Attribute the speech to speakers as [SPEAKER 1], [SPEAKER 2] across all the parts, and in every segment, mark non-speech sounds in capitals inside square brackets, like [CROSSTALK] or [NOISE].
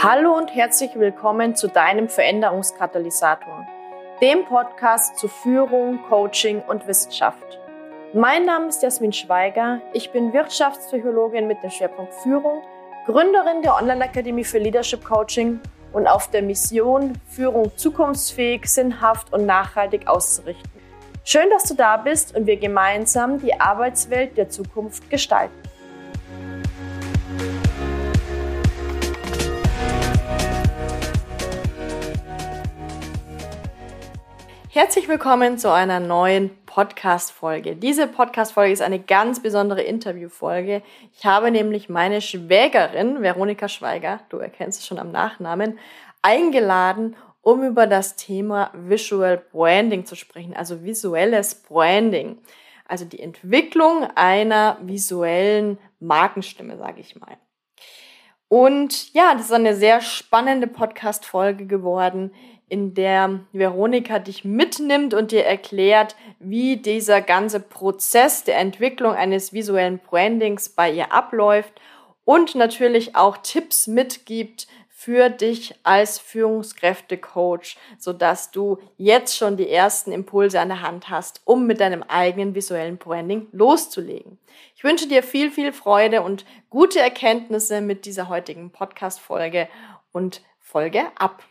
[SPEAKER 1] Hallo und herzlich willkommen zu deinem Veränderungskatalysator, dem Podcast zu Führung, Coaching und Wissenschaft. Mein Name ist Jasmin Schweiger, ich bin Wirtschaftspsychologin mit dem Schwerpunkt Führung, Gründerin der Online-Akademie für Leadership Coaching und auf der Mission, Führung zukunftsfähig, sinnhaft und nachhaltig auszurichten. Schön, dass du da bist und wir gemeinsam die Arbeitswelt der Zukunft gestalten. Herzlich willkommen zu einer neuen Podcast-Folge. Diese Podcast-Folge ist eine ganz besondere Interview-Folge. Ich habe nämlich meine Schwägerin, Veronika Schweiger, du erkennst es schon am Nachnamen, eingeladen, um über das Thema Visual Branding zu sprechen, also visuelles Branding. Also die Entwicklung einer visuellen Markenstimme, sage ich mal. Und ja, das ist eine sehr spannende Podcast-Folge geworden in der Veronika dich mitnimmt und dir erklärt, wie dieser ganze Prozess der Entwicklung eines visuellen Brandings bei ihr abläuft und natürlich auch Tipps mitgibt für dich als Führungskräftecoach, sodass du jetzt schon die ersten Impulse an der Hand hast, um mit deinem eigenen visuellen Branding loszulegen. Ich wünsche dir viel, viel Freude und gute Erkenntnisse mit dieser heutigen Podcast-Folge und Folge ab.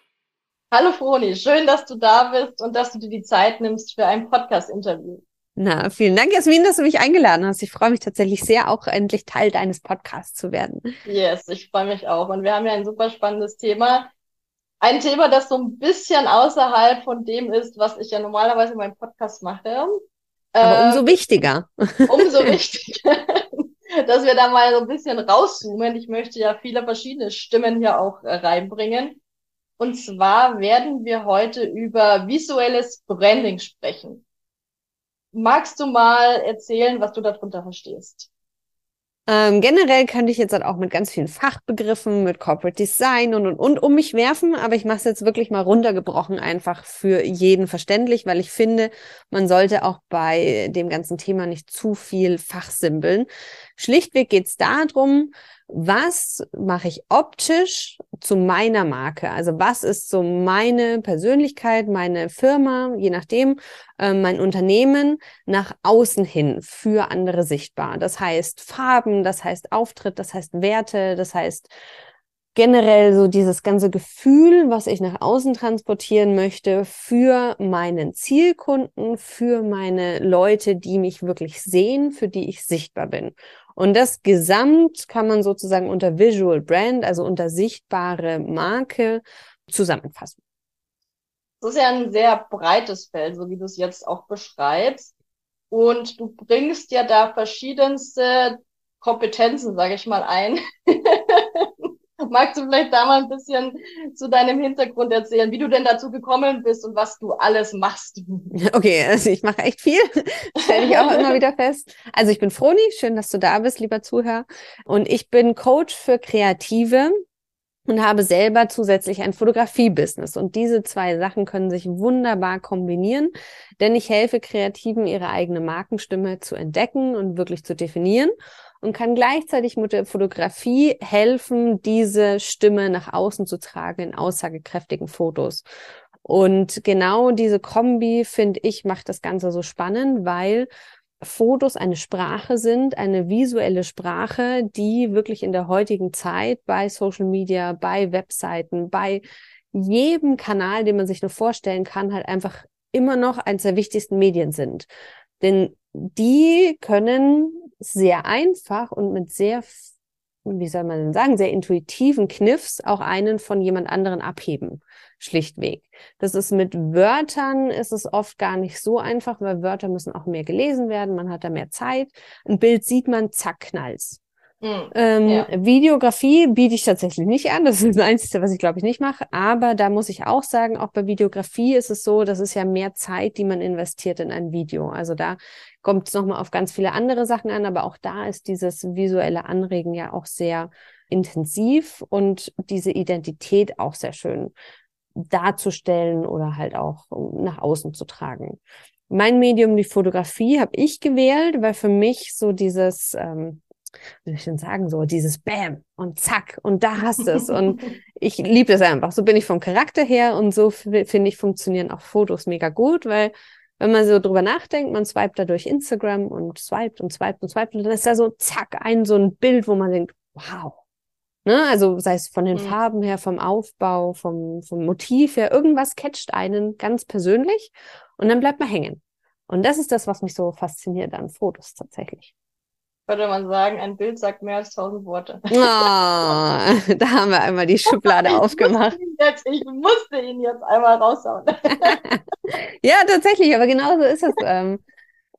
[SPEAKER 1] Hallo Froni, schön, dass du da bist und dass du dir die Zeit nimmst für ein Podcast-Interview.
[SPEAKER 2] Na, vielen Dank, Jasmin, dass du mich eingeladen hast. Ich freue mich tatsächlich sehr, auch endlich Teil deines Podcasts zu werden.
[SPEAKER 1] Yes, ich freue mich auch. Und wir haben ja ein super spannendes Thema. Ein Thema, das so ein bisschen außerhalb von dem ist, was ich ja normalerweise in meinem Podcast mache.
[SPEAKER 2] Aber äh, umso wichtiger. [LAUGHS]
[SPEAKER 1] Umso [LAUGHS] wichtiger, [LAUGHS] dass wir da mal so ein bisschen rauszoomen. Ich möchte ja viele verschiedene Stimmen hier auch äh, reinbringen. Und zwar werden wir heute über visuelles Branding sprechen. Magst du mal erzählen, was du darunter verstehst?
[SPEAKER 2] Ähm, generell könnte ich jetzt halt auch mit ganz vielen Fachbegriffen, mit Corporate Design und und und um mich werfen, aber ich mache es jetzt wirklich mal runtergebrochen, einfach für jeden verständlich, weil ich finde, man sollte auch bei dem ganzen Thema nicht zu viel fachsimpeln. Schlichtweg geht es darum, was mache ich optisch zu meiner Marke? Also was ist so meine Persönlichkeit, meine Firma, je nachdem, äh, mein Unternehmen nach außen hin für andere sichtbar? Das heißt Farben, das heißt Auftritt, das heißt Werte, das heißt generell so dieses ganze Gefühl, was ich nach außen transportieren möchte für meinen Zielkunden, für meine Leute, die mich wirklich sehen, für die ich sichtbar bin. Und das Gesamt kann man sozusagen unter Visual Brand, also unter sichtbare Marke, zusammenfassen.
[SPEAKER 1] Das ist ja ein sehr breites Feld, so wie du es jetzt auch beschreibst. Und du bringst ja da verschiedenste Kompetenzen, sage ich mal, ein. [LAUGHS] [LAUGHS] Magst du vielleicht da mal ein bisschen zu deinem Hintergrund erzählen, wie du denn dazu gekommen bist und was du alles machst? [LAUGHS]
[SPEAKER 2] Okay, also ich mache echt viel, [LAUGHS] stelle ich auch immer wieder fest. Also ich bin Froni, schön, dass du da bist, lieber Zuhörer. Und ich bin Coach für Kreative und habe selber zusätzlich ein Fotografie-Business. Und diese zwei Sachen können sich wunderbar kombinieren, denn ich helfe Kreativen, ihre eigene Markenstimme zu entdecken und wirklich zu definieren und kann gleichzeitig mit der Fotografie helfen, diese Stimme nach außen zu tragen in aussagekräftigen Fotos. Und genau diese Kombi, finde ich, macht das Ganze so spannend, weil Fotos eine Sprache sind, eine visuelle Sprache, die wirklich in der heutigen Zeit bei Social Media, bei Webseiten, bei jedem Kanal, den man sich nur vorstellen kann, halt einfach immer noch eines der wichtigsten Medien sind. Denn die können sehr einfach und mit sehr, wie soll man denn sagen, sehr intuitiven Kniffs auch einen von jemand anderen abheben. Schlichtweg. Das ist mit Wörtern ist es oft gar nicht so einfach, weil Wörter müssen auch mehr gelesen werden. Man hat da mehr Zeit. Ein Bild sieht man, zack, knallt's. Mhm, ähm, ja. Videografie biete ich tatsächlich nicht an. Das ist das Einzige, was ich glaube ich nicht mache. Aber da muss ich auch sagen, auch bei Videografie ist es so, das ist ja mehr Zeit, die man investiert in ein Video. Also da kommt es nochmal auf ganz viele andere Sachen an, aber auch da ist dieses visuelle Anregen ja auch sehr intensiv und diese Identität auch sehr schön darzustellen oder halt auch nach außen zu tragen. Mein Medium, die Fotografie, habe ich gewählt, weil für mich so dieses ähm, wie soll ich denn sagen, so dieses Bam und zack und da hast du es. Und [LAUGHS] ich liebe das einfach. So bin ich vom Charakter her und so finde ich, funktionieren auch Fotos mega gut, weil wenn man so drüber nachdenkt, man swipet da durch Instagram und swipet und swipet und swipet und dann ist da so zack ein so ein Bild, wo man denkt, wow. Ne? Also sei es von den mhm. Farben her, vom Aufbau, vom, vom Motiv her, irgendwas catcht einen ganz persönlich und dann bleibt man hängen. Und das ist das, was mich so fasziniert an Fotos tatsächlich
[SPEAKER 1] würde man sagen, ein Bild sagt mehr als tausend Worte. Oh, [LAUGHS]
[SPEAKER 2] da haben wir einmal die Schublade [LAUGHS] aufgemacht.
[SPEAKER 1] Jetzt, ich musste ihn jetzt einmal raushauen. [LAUGHS]
[SPEAKER 2] ja, tatsächlich, aber genau so ist es. Ähm,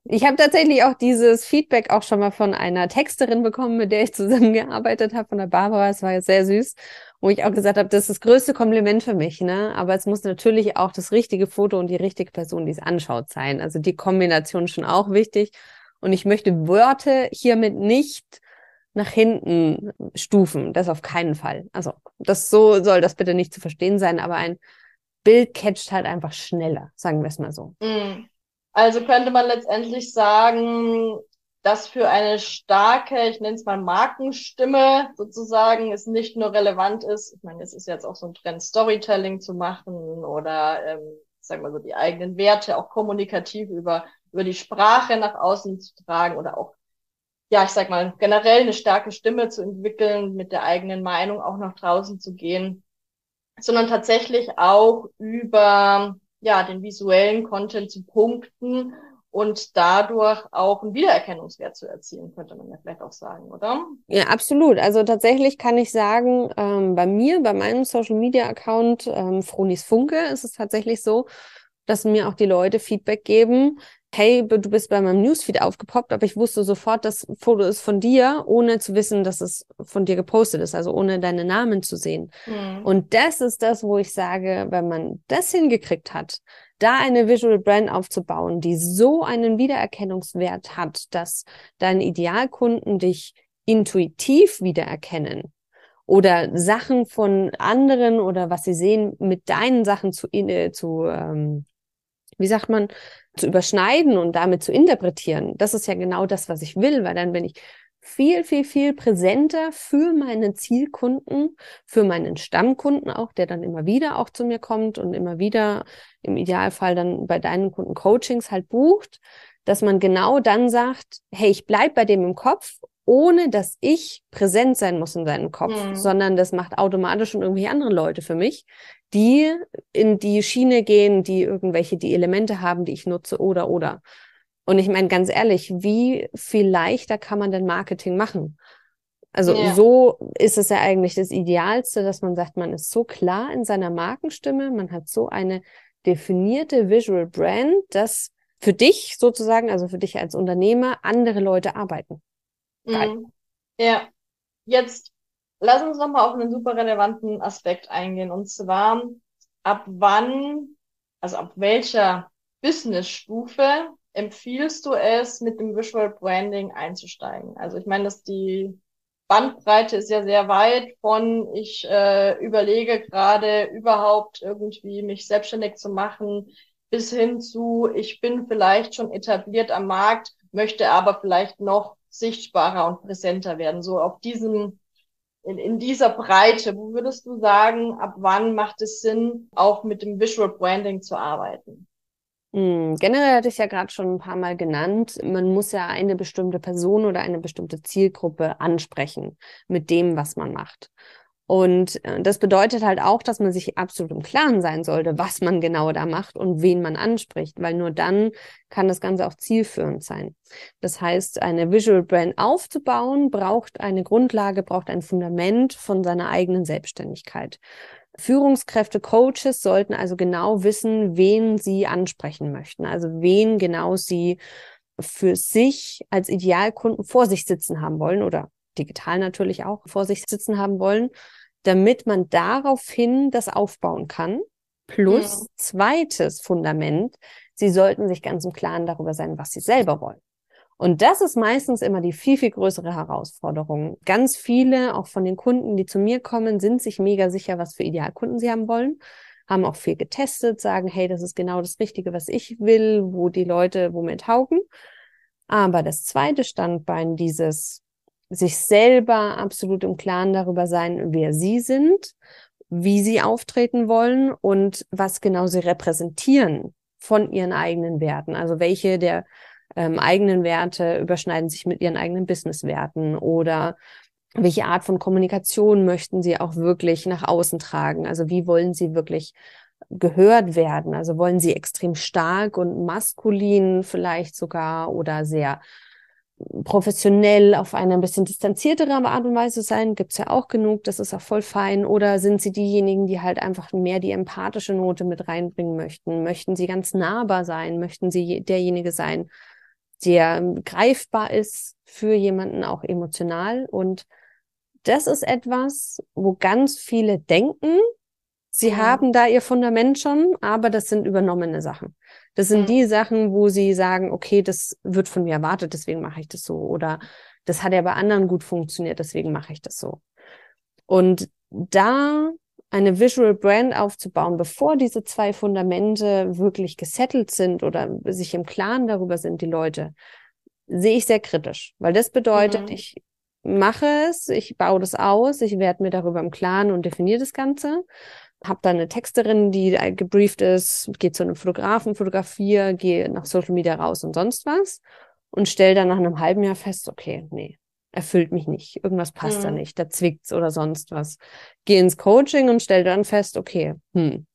[SPEAKER 2] ich habe tatsächlich auch dieses Feedback auch schon mal von einer Texterin bekommen, mit der ich zusammengearbeitet habe, von der Barbara. Es war sehr süß, wo ich auch gesagt habe, das ist das größte Kompliment für mich. Ne? Aber es muss natürlich auch das richtige Foto und die richtige Person, die es anschaut, sein. Also die Kombination schon auch wichtig. Und ich möchte Wörter hiermit nicht nach hinten stufen. Das auf keinen Fall. Also, das so soll das bitte nicht zu verstehen sein, aber ein Bild catcht halt einfach schneller, sagen wir es mal so.
[SPEAKER 1] Mm. Also könnte man letztendlich sagen, dass für eine starke, ich nenne es mal Markenstimme sozusagen, es nicht nur relevant ist, ich meine, es ist jetzt auch so ein Trend, Storytelling zu machen oder, ähm, sagen wir so, die eigenen Werte auch kommunikativ über über die Sprache nach außen zu tragen oder auch, ja, ich sag mal, generell eine starke Stimme zu entwickeln, mit der eigenen Meinung auch nach draußen zu gehen, sondern tatsächlich auch über, ja, den visuellen Content zu punkten und dadurch auch einen Wiedererkennungswert zu erzielen, könnte man ja vielleicht auch sagen, oder?
[SPEAKER 2] Ja, absolut. Also tatsächlich kann ich sagen, ähm, bei mir, bei meinem Social Media Account ähm, Fronis Funke ist es tatsächlich so, dass mir auch die Leute Feedback geben, hey, du bist bei meinem Newsfeed aufgepoppt, aber ich wusste sofort, das Foto ist von dir, ohne zu wissen, dass es von dir gepostet ist, also ohne deinen Namen zu sehen. Mhm. Und das ist das, wo ich sage, wenn man das hingekriegt hat, da eine Visual Brand aufzubauen, die so einen Wiedererkennungswert hat, dass deine Idealkunden dich intuitiv wiedererkennen oder Sachen von anderen oder was sie sehen mit deinen Sachen zu, äh, zu ähm, wie sagt man, zu überschneiden und damit zu interpretieren. Das ist ja genau das, was ich will, weil dann bin ich viel, viel, viel präsenter für meine Zielkunden, für meinen Stammkunden auch, der dann immer wieder auch zu mir kommt und immer wieder im Idealfall dann bei deinen Kunden Coachings halt bucht, dass man genau dann sagt, hey, ich bleib bei dem im Kopf ohne dass ich präsent sein muss in seinem Kopf, mhm. sondern das macht automatisch schon irgendwelche andere Leute für mich, die in die Schiene gehen, die irgendwelche die Elemente haben, die ich nutze oder oder. Und ich meine ganz ehrlich, wie viel leichter kann man denn Marketing machen? Also ja. so ist es ja eigentlich das Idealste, dass man sagt, man ist so klar in seiner Markenstimme, man hat so eine definierte Visual Brand, dass für dich sozusagen, also für dich als Unternehmer, andere Leute arbeiten.
[SPEAKER 1] Mhm. Ja, jetzt lass uns nochmal auf einen super relevanten Aspekt eingehen. Und zwar, ab wann, also ab welcher Business-Stufe empfiehlst du es, mit dem Visual Branding einzusteigen? Also ich meine, dass die Bandbreite ist ja sehr weit von, ich äh, überlege gerade überhaupt irgendwie mich selbstständig zu machen, bis hin zu, ich bin vielleicht schon etabliert am Markt, möchte aber vielleicht noch sichtbarer und präsenter werden. So auf diesem, in, in dieser Breite, wo würdest du sagen, ab wann macht es Sinn, auch mit dem Visual Branding zu arbeiten?
[SPEAKER 2] Hm, generell hatte ich ja gerade schon ein paar Mal genannt, man muss ja eine bestimmte Person oder eine bestimmte Zielgruppe ansprechen mit dem, was man macht. Und äh, das bedeutet halt auch, dass man sich absolut im Klaren sein sollte, was man genau da macht und wen man anspricht, weil nur dann kann das Ganze auch zielführend sein. Das heißt, eine Visual Brand aufzubauen, braucht eine Grundlage, braucht ein Fundament von seiner eigenen Selbstständigkeit. Führungskräfte, Coaches sollten also genau wissen, wen sie ansprechen möchten, also wen genau sie für sich als Idealkunden vor sich sitzen haben wollen oder digital natürlich auch vor sich sitzen haben wollen damit man daraufhin das aufbauen kann. Plus ja. zweites Fundament, sie sollten sich ganz im Klaren darüber sein, was sie selber wollen. Und das ist meistens immer die viel, viel größere Herausforderung. Ganz viele, auch von den Kunden, die zu mir kommen, sind sich mega sicher, was für Idealkunden sie haben wollen, haben auch viel getestet, sagen, hey, das ist genau das Richtige, was ich will, wo die Leute womit taugen. Aber das zweite Standbein dieses sich selber absolut im Klaren darüber sein, wer sie sind, wie sie auftreten wollen und was genau sie repräsentieren von ihren eigenen Werten. Also welche der ähm, eigenen Werte überschneiden sich mit ihren eigenen Businesswerten oder welche Art von Kommunikation möchten sie auch wirklich nach außen tragen? Also wie wollen sie wirklich gehört werden? Also wollen sie extrem stark und maskulin vielleicht sogar oder sehr professionell auf eine ein bisschen distanziertere Art und Weise sein, gibt's ja auch genug, das ist auch voll fein. Oder sind sie diejenigen, die halt einfach mehr die empathische Note mit reinbringen möchten? Möchten sie ganz nahbar sein? Möchten sie derjenige sein, der greifbar ist für jemanden auch emotional? Und das ist etwas, wo ganz viele denken, sie mhm. haben da ihr Fundament schon, aber das sind übernommene Sachen. Das sind mhm. die Sachen, wo sie sagen, okay, das wird von mir erwartet, deswegen mache ich das so. Oder das hat ja bei anderen gut funktioniert, deswegen mache ich das so. Und da eine Visual Brand aufzubauen, bevor diese zwei Fundamente wirklich gesettelt sind oder sich im Klaren darüber sind, die Leute, sehe ich sehr kritisch, weil das bedeutet, mhm. ich mache es, ich baue das aus, ich werde mir darüber im Klaren und definiere das Ganze habe dann eine Texterin, die gebrieft ist, gehe zu einem Fotografen, fotografiere, gehe nach Social Media raus und sonst was und stelle dann nach einem halben Jahr fest, okay, nee, erfüllt mich nicht, irgendwas passt mhm. da nicht, da zwickt's oder sonst was. Gehe ins Coaching und stelle dann fest, okay, hm,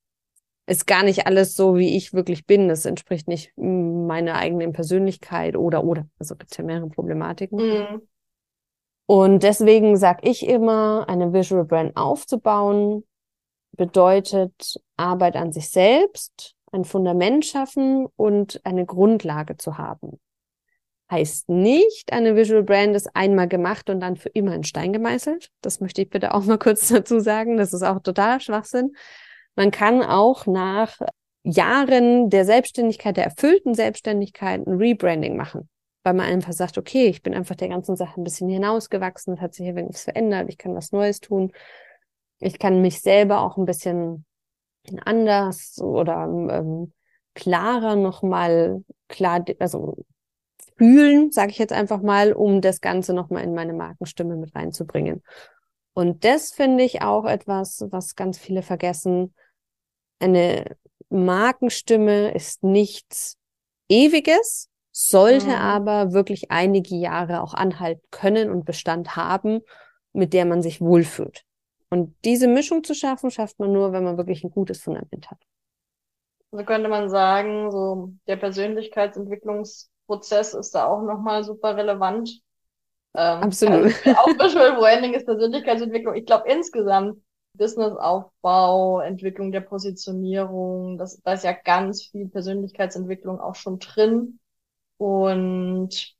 [SPEAKER 2] ist gar nicht alles so, wie ich wirklich bin. Das entspricht nicht meiner eigenen Persönlichkeit oder oder. Also gibt's ja mehrere Problematiken. Mhm. Und deswegen sage ich immer, eine Visual Brand aufzubauen, bedeutet Arbeit an sich selbst, ein Fundament schaffen und eine Grundlage zu haben. Heißt nicht, eine Visual Brand ist einmal gemacht und dann für immer in Stein gemeißelt. Das möchte ich bitte auch mal [LAUGHS] kurz dazu sagen. Das ist auch total Schwachsinn. Man kann auch nach Jahren der Selbstständigkeit, der erfüllten Selbstständigkeit ein Rebranding machen. Weil man einfach sagt, okay, ich bin einfach der ganzen Sache ein bisschen hinausgewachsen, es hat sich hier irgendwas verändert, ich kann was Neues tun. Ich kann mich selber auch ein bisschen anders oder ähm, klarer nochmal klar, also fühlen, sage ich jetzt einfach mal, um das Ganze nochmal in meine Markenstimme mit reinzubringen. Und das finde ich auch etwas, was ganz viele vergessen. Eine Markenstimme ist nichts Ewiges, sollte mhm. aber wirklich einige Jahre auch anhalten können und Bestand haben, mit der man sich wohlfühlt. Und diese Mischung zu schaffen, schafft man nur, wenn man wirklich ein gutes Fundament hat.
[SPEAKER 1] Also könnte man sagen, so der Persönlichkeitsentwicklungsprozess ist da auch nochmal super relevant.
[SPEAKER 2] Ähm, Absolut.
[SPEAKER 1] Also auch Visual Branding ist Persönlichkeitsentwicklung. Ich glaube insgesamt Businessaufbau, Entwicklung der Positionierung, das, da ist ja ganz viel Persönlichkeitsentwicklung auch schon drin. Und ich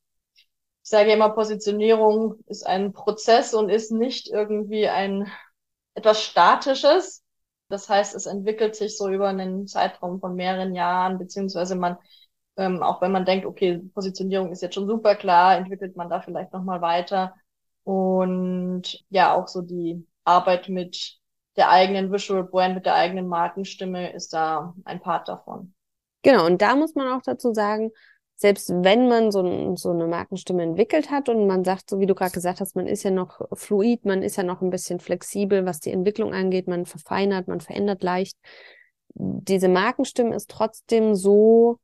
[SPEAKER 1] sage immer, Positionierung ist ein Prozess und ist nicht irgendwie ein etwas Statisches. Das heißt, es entwickelt sich so über einen Zeitraum von mehreren Jahren, beziehungsweise man, ähm, auch wenn man denkt, okay, Positionierung ist jetzt schon super klar, entwickelt man da vielleicht nochmal weiter. Und ja, auch so die Arbeit mit der eigenen Visual Brand, mit der eigenen Markenstimme ist da ein Part davon.
[SPEAKER 2] Genau, und da muss man auch dazu sagen, selbst wenn man so, so eine Markenstimme entwickelt hat und man sagt, so wie du gerade gesagt hast, man ist ja noch fluid, man ist ja noch ein bisschen flexibel, was die Entwicklung angeht, man verfeinert, man verändert leicht. Diese Markenstimme ist trotzdem so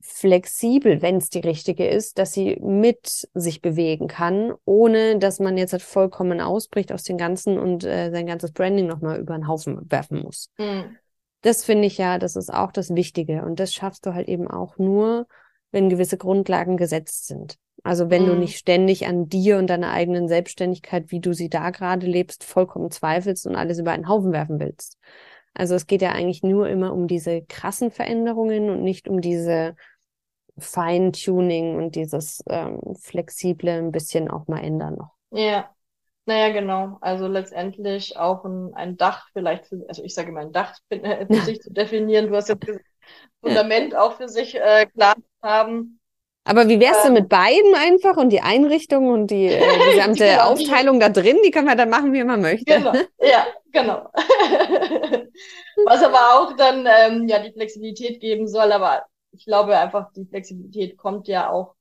[SPEAKER 2] flexibel, wenn es die richtige ist, dass sie mit sich bewegen kann, ohne dass man jetzt halt vollkommen ausbricht aus den ganzen und äh, sein ganzes Branding nochmal über den Haufen werfen muss. Mhm. Das finde ich ja, das ist auch das Wichtige. Und das schaffst du halt eben auch nur, wenn gewisse Grundlagen gesetzt sind. Also wenn mhm. du nicht ständig an dir und deiner eigenen Selbstständigkeit, wie du sie da gerade lebst, vollkommen zweifelst und alles über einen Haufen werfen willst. Also es geht ja eigentlich nur immer um diese krassen Veränderungen und nicht um diese Feintuning und dieses ähm, flexible ein bisschen auch mal ändern noch.
[SPEAKER 1] Ja, naja, genau. Also letztendlich auch ein, ein Dach vielleicht, für, also ich sage mal ein Dach für, äh, für [LAUGHS] sich zu definieren. Du hast jetzt gesagt, [LAUGHS] Fundament auch für sich äh, klar haben.
[SPEAKER 2] Aber wie wär's denn mit beiden einfach und die Einrichtung und die äh, [LAUGHS] gesamte genau, Aufteilung da drin, die kann man dann machen, wie man möchte.
[SPEAKER 1] Genau, ja, genau. [LAUGHS] Was aber auch dann ähm, ja die Flexibilität geben soll, aber ich glaube einfach, die Flexibilität kommt ja auch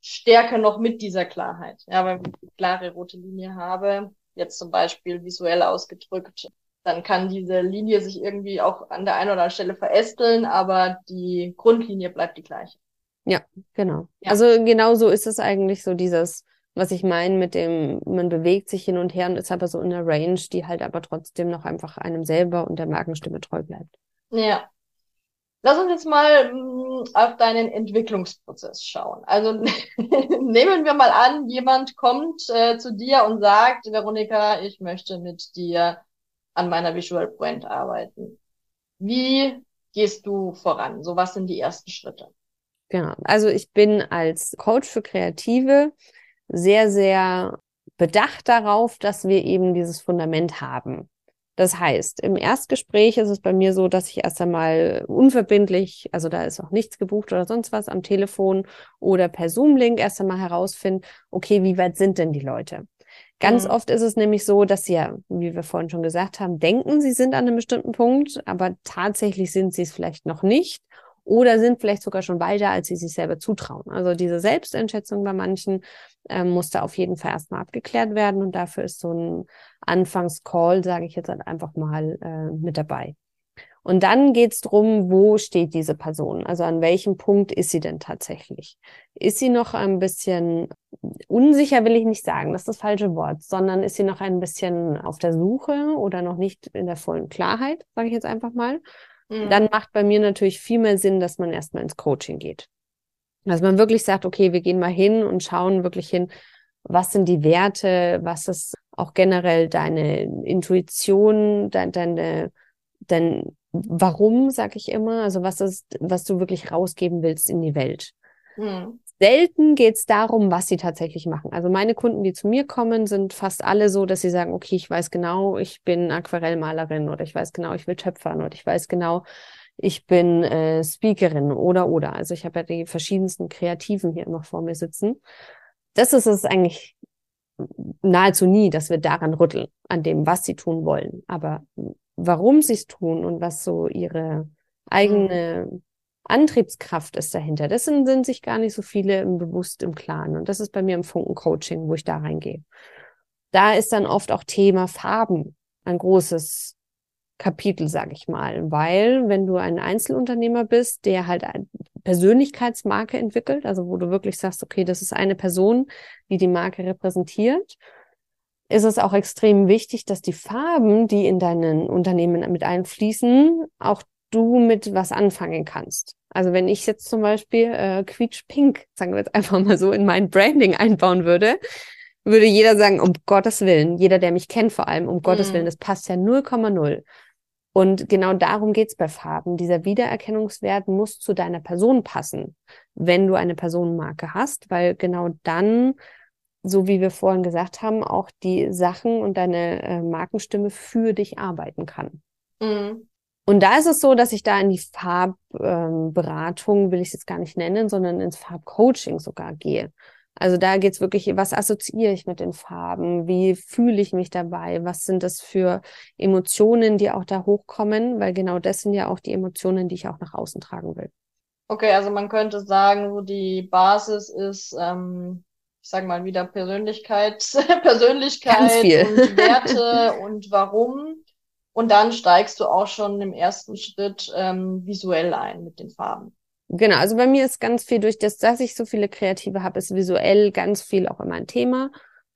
[SPEAKER 1] stärker noch mit dieser Klarheit. Ja, wenn ich eine klare rote Linie habe, jetzt zum Beispiel visuell ausgedrückt, dann kann diese Linie sich irgendwie auch an der einen oder anderen Stelle verästeln, aber die Grundlinie bleibt die gleiche.
[SPEAKER 2] Ja, genau. Ja. Also genau so ist es eigentlich so dieses, was ich meine mit dem, man bewegt sich hin und her und ist aber so in einer Range, die halt aber trotzdem noch einfach einem selber und der Markenstimme treu bleibt.
[SPEAKER 1] Ja. Lass uns jetzt mal mm, auf deinen Entwicklungsprozess schauen. Also [LAUGHS] nehmen wir mal an, jemand kommt äh, zu dir und sagt, Veronika, ich möchte mit dir an meiner Visual Brand arbeiten. Wie gehst du voran? So was sind die ersten Schritte?
[SPEAKER 2] Genau. Also ich bin als Coach für Kreative sehr, sehr bedacht darauf, dass wir eben dieses Fundament haben. Das heißt, im Erstgespräch ist es bei mir so, dass ich erst einmal unverbindlich, also da ist auch nichts gebucht oder sonst was am Telefon oder per Zoom-Link erst einmal herausfinde, okay, wie weit sind denn die Leute? Ganz mhm. oft ist es nämlich so, dass sie ja, wie wir vorhin schon gesagt haben, denken, sie sind an einem bestimmten Punkt, aber tatsächlich sind sie es vielleicht noch nicht oder sind vielleicht sogar schon weiter, als sie sich selber zutrauen. Also diese Selbsteinschätzung bei manchen ähm, muss da auf jeden Fall erstmal abgeklärt werden und dafür ist so ein Anfangscall, sage ich jetzt halt einfach mal, äh, mit dabei. Und dann geht's drum, wo steht diese Person? Also an welchem Punkt ist sie denn tatsächlich? Ist sie noch ein bisschen unsicher, will ich nicht sagen, das ist das falsche Wort, sondern ist sie noch ein bisschen auf der Suche oder noch nicht in der vollen Klarheit, sage ich jetzt einfach mal. Mhm. Dann macht bei mir natürlich viel mehr Sinn, dass man erstmal ins Coaching geht. Dass man wirklich sagt, okay, wir gehen mal hin und schauen wirklich hin, was sind die Werte, was ist auch generell deine Intuition, dein, deine, dein Warum, sag ich immer, also was ist, was du wirklich rausgeben willst in die Welt. Mhm. Selten geht es darum, was sie tatsächlich machen. Also meine Kunden, die zu mir kommen, sind fast alle so, dass sie sagen, okay, ich weiß genau, ich bin Aquarellmalerin oder ich weiß genau, ich will töpfern oder ich weiß genau, ich bin äh, Speakerin oder oder. Also ich habe ja die verschiedensten Kreativen hier immer vor mir sitzen. Das ist es eigentlich nahezu nie, dass wir daran rütteln, an dem, was sie tun wollen. Aber warum sie es tun und was so ihre eigene mhm. Antriebskraft ist dahinter. Dessen sind sich gar nicht so viele im bewusst im Klaren. Und das ist bei mir im Funken-Coaching, wo ich da reingehe. Da ist dann oft auch Thema Farben ein großes Kapitel, sage ich mal, weil wenn du ein Einzelunternehmer bist, der halt eine Persönlichkeitsmarke entwickelt, also wo du wirklich sagst, okay, das ist eine Person, die die Marke repräsentiert, ist es auch extrem wichtig, dass die Farben, die in deinen Unternehmen mit einfließen, auch du mit was anfangen kannst. Also wenn ich jetzt zum Beispiel äh, quietsch pink, sagen wir jetzt einfach mal so, in mein Branding einbauen würde, würde jeder sagen, um Gottes Willen, jeder, der mich kennt vor allem, um mm. Gottes Willen, das passt ja 0,0. Und genau darum geht's bei Farben. Dieser Wiedererkennungswert muss zu deiner Person passen, wenn du eine Personenmarke hast, weil genau dann, so wie wir vorhin gesagt haben, auch die Sachen und deine äh, Markenstimme für dich arbeiten kann. Mhm. Und da ist es so, dass ich da in die Farbberatung, ähm, will ich es jetzt gar nicht nennen, sondern ins Farbcoaching sogar gehe. Also da geht's wirklich, was assoziiere ich mit den Farben? Wie fühle ich mich dabei? Was sind das für Emotionen, die auch da hochkommen? Weil genau das sind ja auch die Emotionen, die ich auch nach außen tragen will.
[SPEAKER 1] Okay, also man könnte sagen, so die Basis ist, ähm, ich sage mal wieder Persönlichkeit, [LAUGHS] Persönlichkeit und Werte [LAUGHS] und warum. Und dann steigst du auch schon im ersten Schritt ähm, visuell ein mit den Farben.
[SPEAKER 2] Genau, also bei mir ist ganz viel durch das, dass ich so viele Kreative habe, ist visuell ganz viel auch immer ein Thema,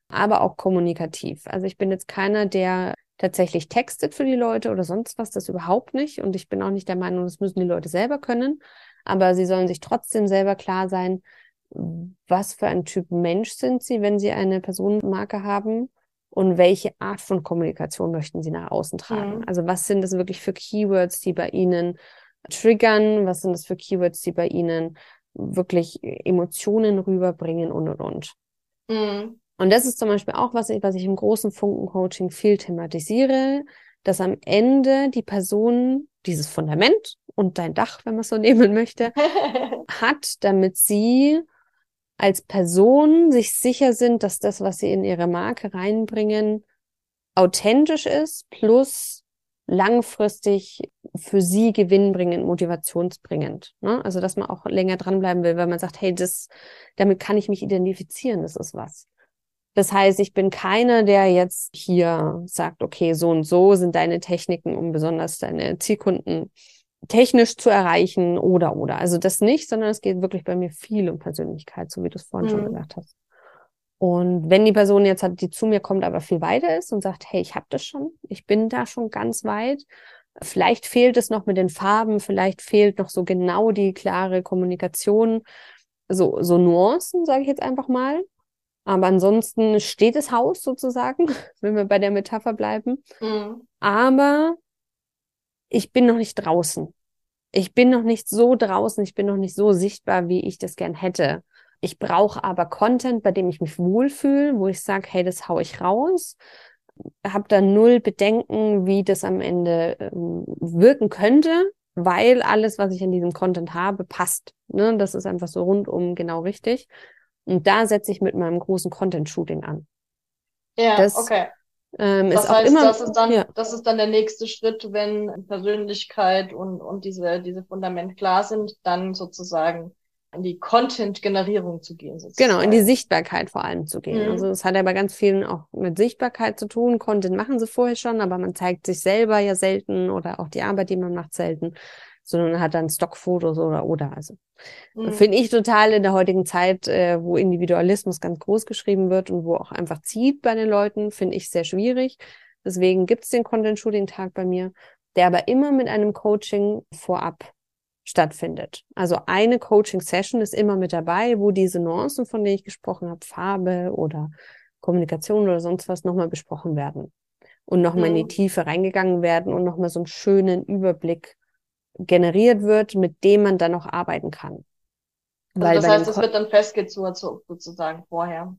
[SPEAKER 2] aber auch kommunikativ. Also ich bin jetzt keiner, der tatsächlich textet für die Leute oder sonst was, das überhaupt nicht. Und ich bin auch nicht der Meinung, das müssen die Leute selber können. Aber sie sollen sich trotzdem selber klar sein, was für ein Typ Mensch sind sie, wenn sie eine Personenmarke haben und welche Art von Kommunikation möchten Sie nach außen tragen? Mhm. Also was sind das wirklich für Keywords, die bei Ihnen triggern? Was sind das für Keywords, die bei Ihnen wirklich Emotionen rüberbringen und und und. Mhm. Und das ist zum Beispiel auch, was ich, was ich im großen Funken-Coaching viel thematisiere, dass am Ende die Person dieses Fundament und dein Dach, wenn man es so [LAUGHS] nehmen möchte, [LAUGHS] hat, damit sie als Person sich sicher sind, dass das, was sie in ihre Marke reinbringen, authentisch ist, plus langfristig für sie gewinnbringend, motivationsbringend. Ne? Also, dass man auch länger dranbleiben will, weil man sagt, hey, das, damit kann ich mich identifizieren, das ist was. Das heißt, ich bin keiner, der jetzt hier sagt, okay, so und so sind deine Techniken, um besonders deine Zielkunden technisch zu erreichen oder oder. Also das nicht, sondern es geht wirklich bei mir viel um Persönlichkeit, so wie du es vorhin mhm. schon gesagt hast. Und wenn die Person jetzt hat, die zu mir kommt, aber viel weiter ist und sagt, hey, ich habe das schon, ich bin da schon ganz weit, vielleicht fehlt es noch mit den Farben, vielleicht fehlt noch so genau die klare Kommunikation, so, so Nuancen, sage ich jetzt einfach mal. Aber ansonsten steht das Haus sozusagen, [LAUGHS] wenn wir bei der Metapher bleiben. Mhm. Aber ich bin noch nicht draußen. Ich bin noch nicht so draußen, ich bin noch nicht so sichtbar, wie ich das gern hätte. Ich brauche aber Content, bei dem ich mich wohlfühle, wo ich sage, hey, das hau ich raus. Hab da null Bedenken, wie das am Ende ähm, wirken könnte, weil alles, was ich in diesem Content habe, passt. Ne? Das ist einfach so rundum genau richtig. Und da setze ich mit meinem großen Content-Shooting an.
[SPEAKER 1] Ja, das, okay.
[SPEAKER 2] Ähm, das ist heißt, immer,
[SPEAKER 1] das ist dann, ja. das ist dann der nächste Schritt, wenn Persönlichkeit und, und diese, diese Fundament klar sind, dann sozusagen in die Content-Generierung zu gehen.
[SPEAKER 2] Sozusagen. Genau, in die Sichtbarkeit vor allem zu gehen. Mhm. Also es hat ja bei ganz vielen auch mit Sichtbarkeit zu tun. Content machen sie vorher schon, aber man zeigt sich selber ja selten oder auch die Arbeit, die man macht, selten, sondern hat dann Stockfotos oder oder. Also mhm. finde ich total in der heutigen Zeit, äh, wo Individualismus ganz groß geschrieben wird und wo auch einfach zieht bei den Leuten, finde ich sehr schwierig. Deswegen gibt es den Content-Shooting-Tag bei mir, der aber immer mit einem Coaching vorab stattfindet. Also eine Coaching-Session ist immer mit dabei, wo diese Nuancen, von denen ich gesprochen habe, Farbe oder Kommunikation oder sonst was nochmal besprochen werden und nochmal mhm. in die mhm. Tiefe reingegangen werden und nochmal so einen schönen Überblick generiert wird, mit dem man dann noch arbeiten kann.
[SPEAKER 1] Also weil das heißt, es wird dann festgezurrt sozusagen vorher.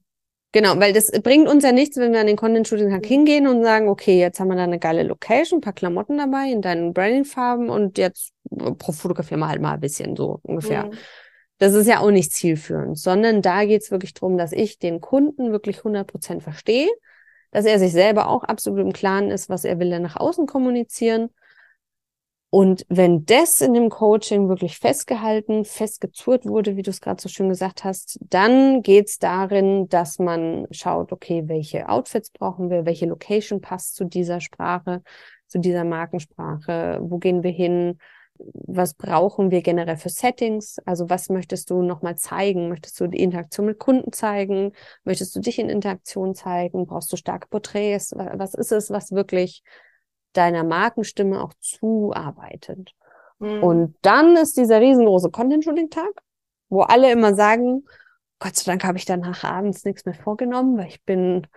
[SPEAKER 2] Genau, weil das bringt uns ja nichts, wenn wir an den Content Shooting mhm. hingehen und sagen, okay, jetzt haben wir da eine geile Location, ein paar Klamotten dabei in deinen Branding-Farben und jetzt fotografieren wir halt mal ein bisschen so ungefähr. Mhm. Das ist ja auch nicht zielführend, sondern da geht's wirklich drum, dass ich den Kunden wirklich 100 Prozent verstehe, dass er sich selber auch absolut im Klaren ist, was er will er nach außen kommunizieren und wenn das in dem Coaching wirklich festgehalten, festgezurrt wurde, wie du es gerade so schön gesagt hast, dann geht's darin, dass man schaut, okay, welche Outfits brauchen wir, welche Location passt zu dieser Sprache, zu dieser Markensprache, wo gehen wir hin, was brauchen wir generell für Settings? Also was möchtest du nochmal zeigen? Möchtest du die Interaktion mit Kunden zeigen? Möchtest du dich in Interaktion zeigen? Brauchst du starke Porträts? Was ist es, was wirklich deiner Markenstimme auch zuarbeitet. Mhm. Und dann ist dieser riesengroße Content-Shooting-Tag, wo alle immer sagen, Gott sei Dank habe ich danach abends nichts mehr vorgenommen, weil ich bin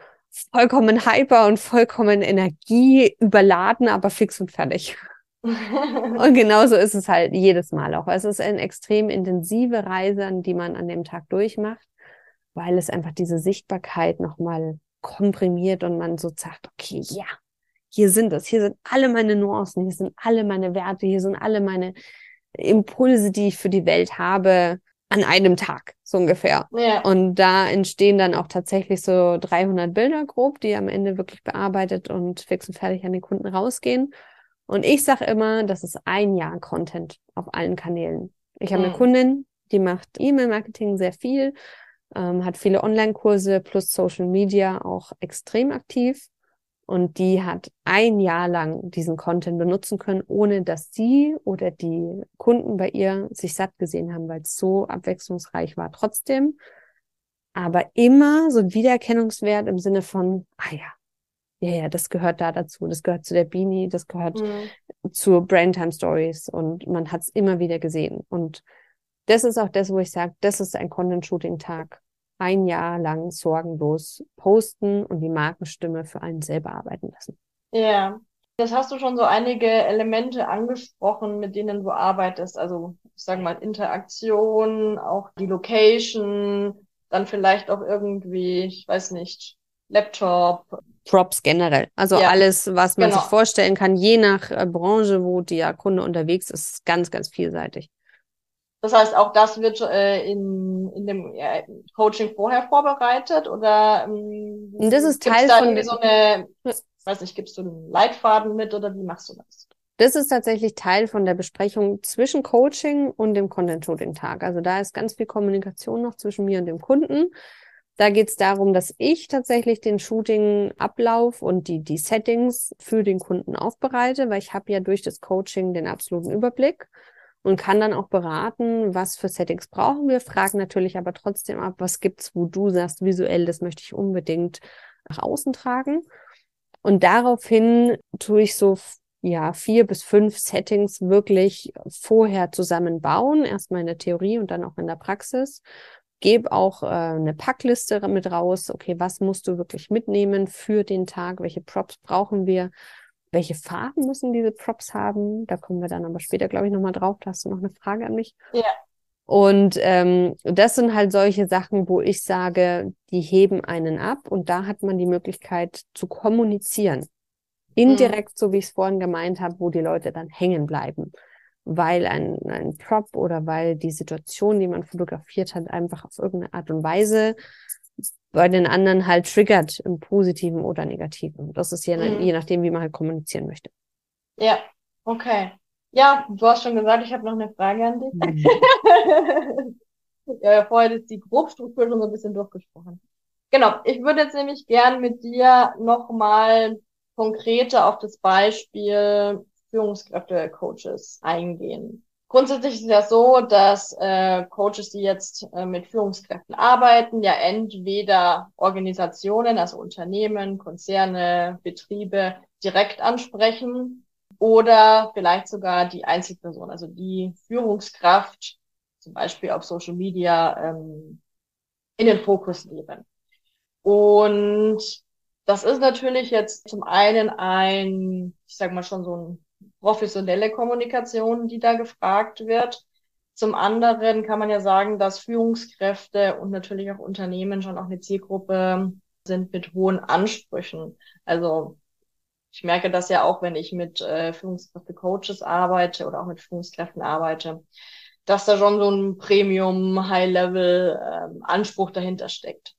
[SPEAKER 2] vollkommen hyper und vollkommen energieüberladen, aber fix und fertig. [LAUGHS] und genauso ist es halt jedes Mal auch. Es ist eine extrem intensive Reise, die man an dem Tag durchmacht, weil es einfach diese Sichtbarkeit nochmal komprimiert und man so sagt, okay, ja, hier sind es, hier sind alle meine Nuancen, hier sind alle meine Werte, hier sind alle meine Impulse, die ich für die Welt habe, an einem Tag, so ungefähr. Ja. Und da entstehen dann auch tatsächlich so 300 Bilder grob, die am Ende wirklich bearbeitet und fix und fertig an den Kunden rausgehen. Und ich sage immer, das ist ein Jahr Content auf allen Kanälen. Ich habe mhm. eine Kundin, die macht E-Mail-Marketing sehr viel, ähm, hat viele Online-Kurse plus Social Media auch extrem aktiv. Und die hat ein Jahr lang diesen Content benutzen können, ohne dass sie oder die Kunden bei ihr sich satt gesehen haben, weil es so abwechslungsreich war trotzdem. Aber immer so ein Wiedererkennungswert im Sinne von, ah ja, ja, ja, das gehört da dazu, das gehört zu der Beanie, das gehört mhm. zu Braintime Stories und man hat es immer wieder gesehen. Und das ist auch das, wo ich sage, das ist ein Content-Shooting-Tag ein Jahr lang sorgenlos posten und die Markenstimme für einen selber arbeiten lassen.
[SPEAKER 1] Ja, das hast du schon so einige Elemente angesprochen, mit denen du arbeitest. Also, ich sage mal, Interaktion, auch die Location, dann vielleicht auch irgendwie, ich weiß nicht, Laptop.
[SPEAKER 2] Props generell. Also ja, alles, was man genau. sich vorstellen kann, je nach äh, Branche, wo der Kunde unterwegs ist, ganz, ganz vielseitig.
[SPEAKER 1] Das heißt, auch das wird äh, in, in dem ja, Coaching vorher vorbereitet oder
[SPEAKER 2] ähm, das ist Teil da
[SPEAKER 1] von so eine weiß nicht, gibst du einen Leitfaden mit oder wie machst du das?
[SPEAKER 2] Das ist tatsächlich Teil von der Besprechung zwischen Coaching und dem Content-Shooting-Tag. Also da ist ganz viel Kommunikation noch zwischen mir und dem Kunden. Da geht es darum, dass ich tatsächlich den Shooting-Ablauf und die, die Settings für den Kunden aufbereite, weil ich habe ja durch das Coaching den absoluten Überblick und kann dann auch beraten, was für Settings brauchen wir, fragen natürlich aber trotzdem ab, was gibt's, wo du sagst, visuell, das möchte ich unbedingt nach außen tragen. Und daraufhin tue ich so ja, vier bis fünf Settings wirklich vorher zusammenbauen, erstmal in der Theorie und dann auch in der Praxis gebe auch äh, eine Packliste mit raus. Okay, was musst du wirklich mitnehmen für den Tag? Welche Props brauchen wir? Welche Farben müssen diese Props haben? Da kommen wir dann aber später, glaube ich, nochmal drauf. Da hast du noch eine Frage an mich.
[SPEAKER 1] Ja.
[SPEAKER 2] Und ähm, das sind halt solche Sachen, wo ich sage, die heben einen ab und da hat man die Möglichkeit zu kommunizieren. Indirekt, mhm. so wie ich es vorhin gemeint habe, wo die Leute dann hängen bleiben weil ein, ein Prop oder weil die Situation, die man fotografiert hat, einfach auf irgendeine Art und Weise bei den anderen halt triggert, im Positiven oder Negativen. Das ist je, mhm. je nachdem, wie man halt kommunizieren möchte.
[SPEAKER 1] Ja, okay. Ja, du hast schon gesagt, ich habe noch eine Frage an dich. Mhm. [LAUGHS] ja, vorher ist die Grobstruktur schon so ein bisschen durchgesprochen. Genau, ich würde jetzt nämlich gern mit dir nochmal konkreter auf das Beispiel Führungskräfte, Coaches eingehen. Grundsätzlich ist es ja so, dass äh, Coaches, die jetzt äh, mit Führungskräften arbeiten, ja entweder Organisationen, also Unternehmen, Konzerne, Betriebe direkt ansprechen oder vielleicht sogar die Einzelperson, also die Führungskraft, zum Beispiel auf Social Media, ähm, in den Fokus nehmen. Und das ist natürlich jetzt zum einen ein, ich sag mal schon so ein professionelle Kommunikation, die da gefragt wird. Zum anderen kann man ja sagen, dass Führungskräfte und natürlich auch Unternehmen schon auch eine Zielgruppe sind mit hohen Ansprüchen. Also ich merke das ja auch, wenn ich mit äh, Führungskräfte-Coaches arbeite oder auch mit Führungskräften arbeite, dass da schon so ein Premium, High-Level ähm, Anspruch dahinter steckt.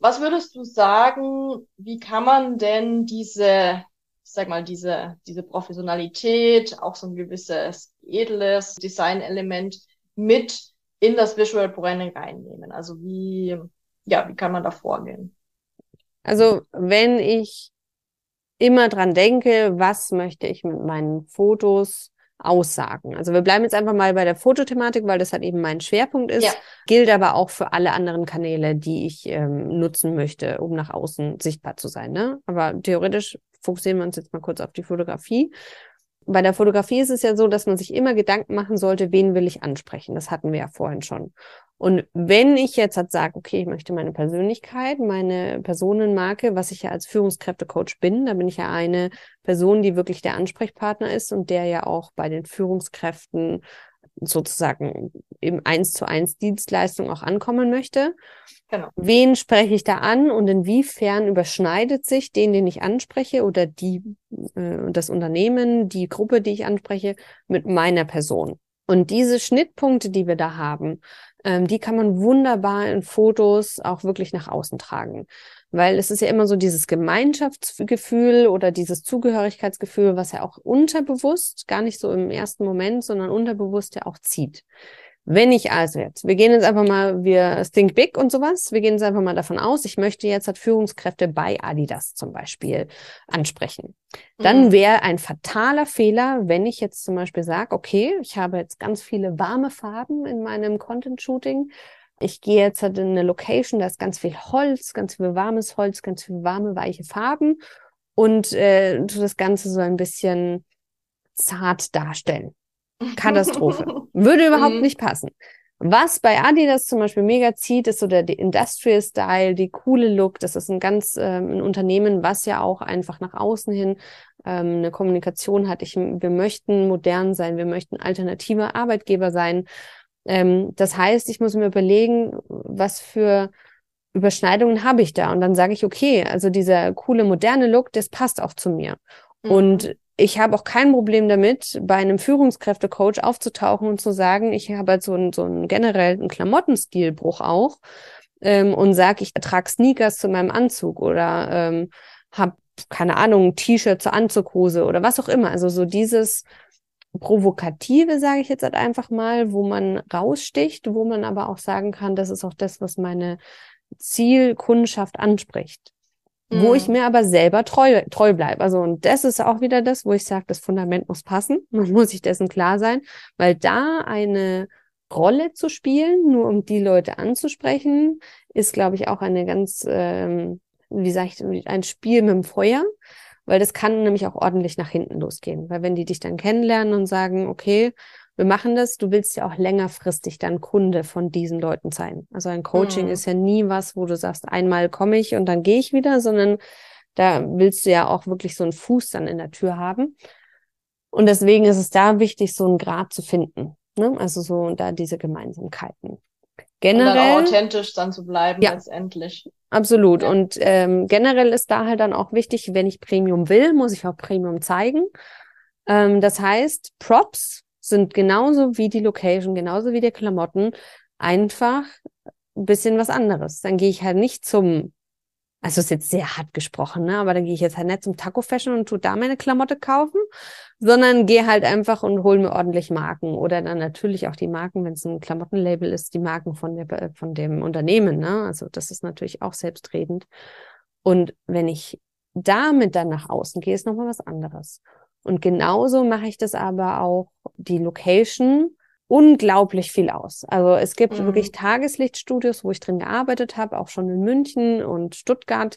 [SPEAKER 1] Was würdest du sagen, wie kann man denn diese sag mal, diese, diese Professionalität, auch so ein gewisses edles Designelement mit in das Visual Branding reinnehmen? Also wie, ja, wie kann man da vorgehen?
[SPEAKER 2] Also wenn ich immer dran denke, was möchte ich mit meinen Fotos aussagen. Also wir bleiben jetzt einfach mal bei der Fotothematik, weil das halt eben mein Schwerpunkt ist. Ja. Gilt aber auch für alle anderen Kanäle, die ich ähm, nutzen möchte, um nach außen sichtbar zu sein. Ne? Aber theoretisch fokussieren wir uns jetzt mal kurz auf die Fotografie. Bei der Fotografie ist es ja so, dass man sich immer Gedanken machen sollte, wen will ich ansprechen. Das hatten wir ja vorhin schon. Und wenn ich jetzt halt sage, okay, ich möchte meine Persönlichkeit, meine Personenmarke, was ich ja als Führungskräftecoach bin, da bin ich ja eine Person, die wirklich der Ansprechpartner ist und der ja auch bei den Führungskräften sozusagen im eins zu eins Dienstleistung auch ankommen möchte. Genau. Wen spreche ich da an und inwiefern überschneidet sich den, den ich anspreche oder die, äh, das Unternehmen, die Gruppe, die ich anspreche, mit meiner Person? Und diese Schnittpunkte, die wir da haben, ähm, die kann man wunderbar in Fotos auch wirklich nach außen tragen. Weil es ist ja immer so dieses Gemeinschaftsgefühl oder dieses Zugehörigkeitsgefühl, was ja auch unterbewusst, gar nicht so im ersten Moment, sondern unterbewusst ja auch zieht. Wenn ich also jetzt, wir gehen jetzt einfach mal, wir think big und sowas, wir gehen jetzt einfach mal davon aus, ich möchte jetzt halt Führungskräfte bei Adidas zum Beispiel ansprechen. Dann mhm. wäre ein fataler Fehler, wenn ich jetzt zum Beispiel sage, okay, ich habe jetzt ganz viele warme Farben in meinem Content-Shooting, ich gehe jetzt halt in eine Location, da ist ganz viel Holz, ganz viel warmes Holz, ganz viel warme, weiche Farben und äh, das Ganze so ein bisschen zart darstellen. Katastrophe. [LAUGHS] Würde überhaupt mhm. nicht passen. Was bei Adidas zum Beispiel mega zieht, ist so der, der Industrial Style, die coole Look. Das ist ein ganz ähm, ein Unternehmen, was ja auch einfach nach außen hin ähm, eine Kommunikation hat. Ich, wir möchten modern sein, wir möchten alternativer Arbeitgeber sein. Ähm, das heißt, ich muss mir überlegen, was für Überschneidungen habe ich da? Und dann sage ich, okay, also dieser coole moderne Look, das passt auch zu mir. Mhm. Und ich habe auch kein Problem damit, bei einem Führungskräftecoach aufzutauchen und zu sagen, ich habe halt so einen, so einen generellen Klamottenstilbruch auch ähm, und sage, ich trage Sneakers zu meinem Anzug oder ähm, habe keine Ahnung, T-Shirt zur Anzughose oder was auch immer. Also so dieses Provokative, sage ich jetzt halt einfach mal, wo man raussticht, wo man aber auch sagen kann, das ist auch das, was meine Zielkundschaft anspricht. Mhm. Wo ich mhm. mir aber selber treu, treu bleibe. Also, und das ist auch wieder das, wo ich sage, das Fundament muss passen. [LAUGHS] Man muss sich dessen klar sein, weil da eine Rolle zu spielen, nur um die Leute anzusprechen, ist, glaube ich, auch eine ganz, ähm, wie sage ich, ein Spiel mit dem Feuer, weil das kann nämlich auch ordentlich nach hinten losgehen. Weil wenn die dich dann kennenlernen und sagen, okay, wir machen das, du willst ja auch längerfristig dann Kunde von diesen Leuten sein. Also ein Coaching mhm. ist ja nie was, wo du sagst, einmal komme ich und dann gehe ich wieder, sondern da willst du ja auch wirklich so einen Fuß dann in der Tür haben. Und deswegen ist es da wichtig, so einen Grad zu finden. Ne? Also so da diese Gemeinsamkeiten.
[SPEAKER 1] Generell. Und dann authentisch dann zu bleiben ja, letztendlich.
[SPEAKER 2] Absolut. Ja. Und ähm, generell ist da halt dann auch wichtig, wenn ich Premium will, muss ich auch Premium zeigen. Ähm, das heißt, Props sind genauso wie die Location, genauso wie die Klamotten, einfach ein bisschen was anderes. Dann gehe ich halt nicht zum also ist jetzt sehr hart gesprochen, ne? Aber dann gehe ich jetzt halt nicht zum Taco Fashion und tu da meine Klamotte kaufen, sondern gehe halt einfach und hole mir ordentlich Marken oder dann natürlich auch die Marken, wenn es ein Klamottenlabel ist, die Marken von der von dem Unternehmen, ne? Also das ist natürlich auch selbstredend. Und wenn ich damit dann nach außen gehe, ist nochmal was anderes. Und genauso mache ich das aber auch die Location unglaublich viel aus. Also es gibt mhm. wirklich Tageslichtstudios, wo ich drin gearbeitet habe, auch schon in München und Stuttgart,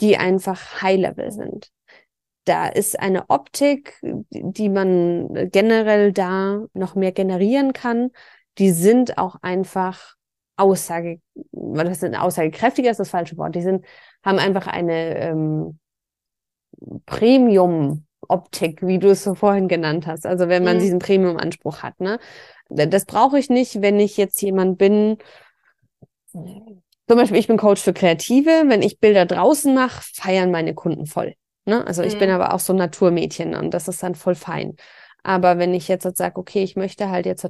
[SPEAKER 2] die einfach High-Level sind. Da ist eine Optik, die man generell da noch mehr generieren kann. Die sind auch einfach Aussage, was sind aussagekräftiger ist das falsche Wort. Die sind, haben einfach eine ähm, Premium Optik, wie du es so vorhin genannt hast. Also wenn man mhm. diesen Premium-Anspruch hat, ne? Das brauche ich nicht, wenn ich jetzt jemand bin. Zum Beispiel, ich bin Coach für Kreative. Wenn ich Bilder draußen mache, feiern meine Kunden voll. Ne? Also mhm. ich bin mhm. aber auch so ein Naturmädchen und das ist dann voll fein. Aber wenn ich jetzt sage, okay, ich möchte halt jetzt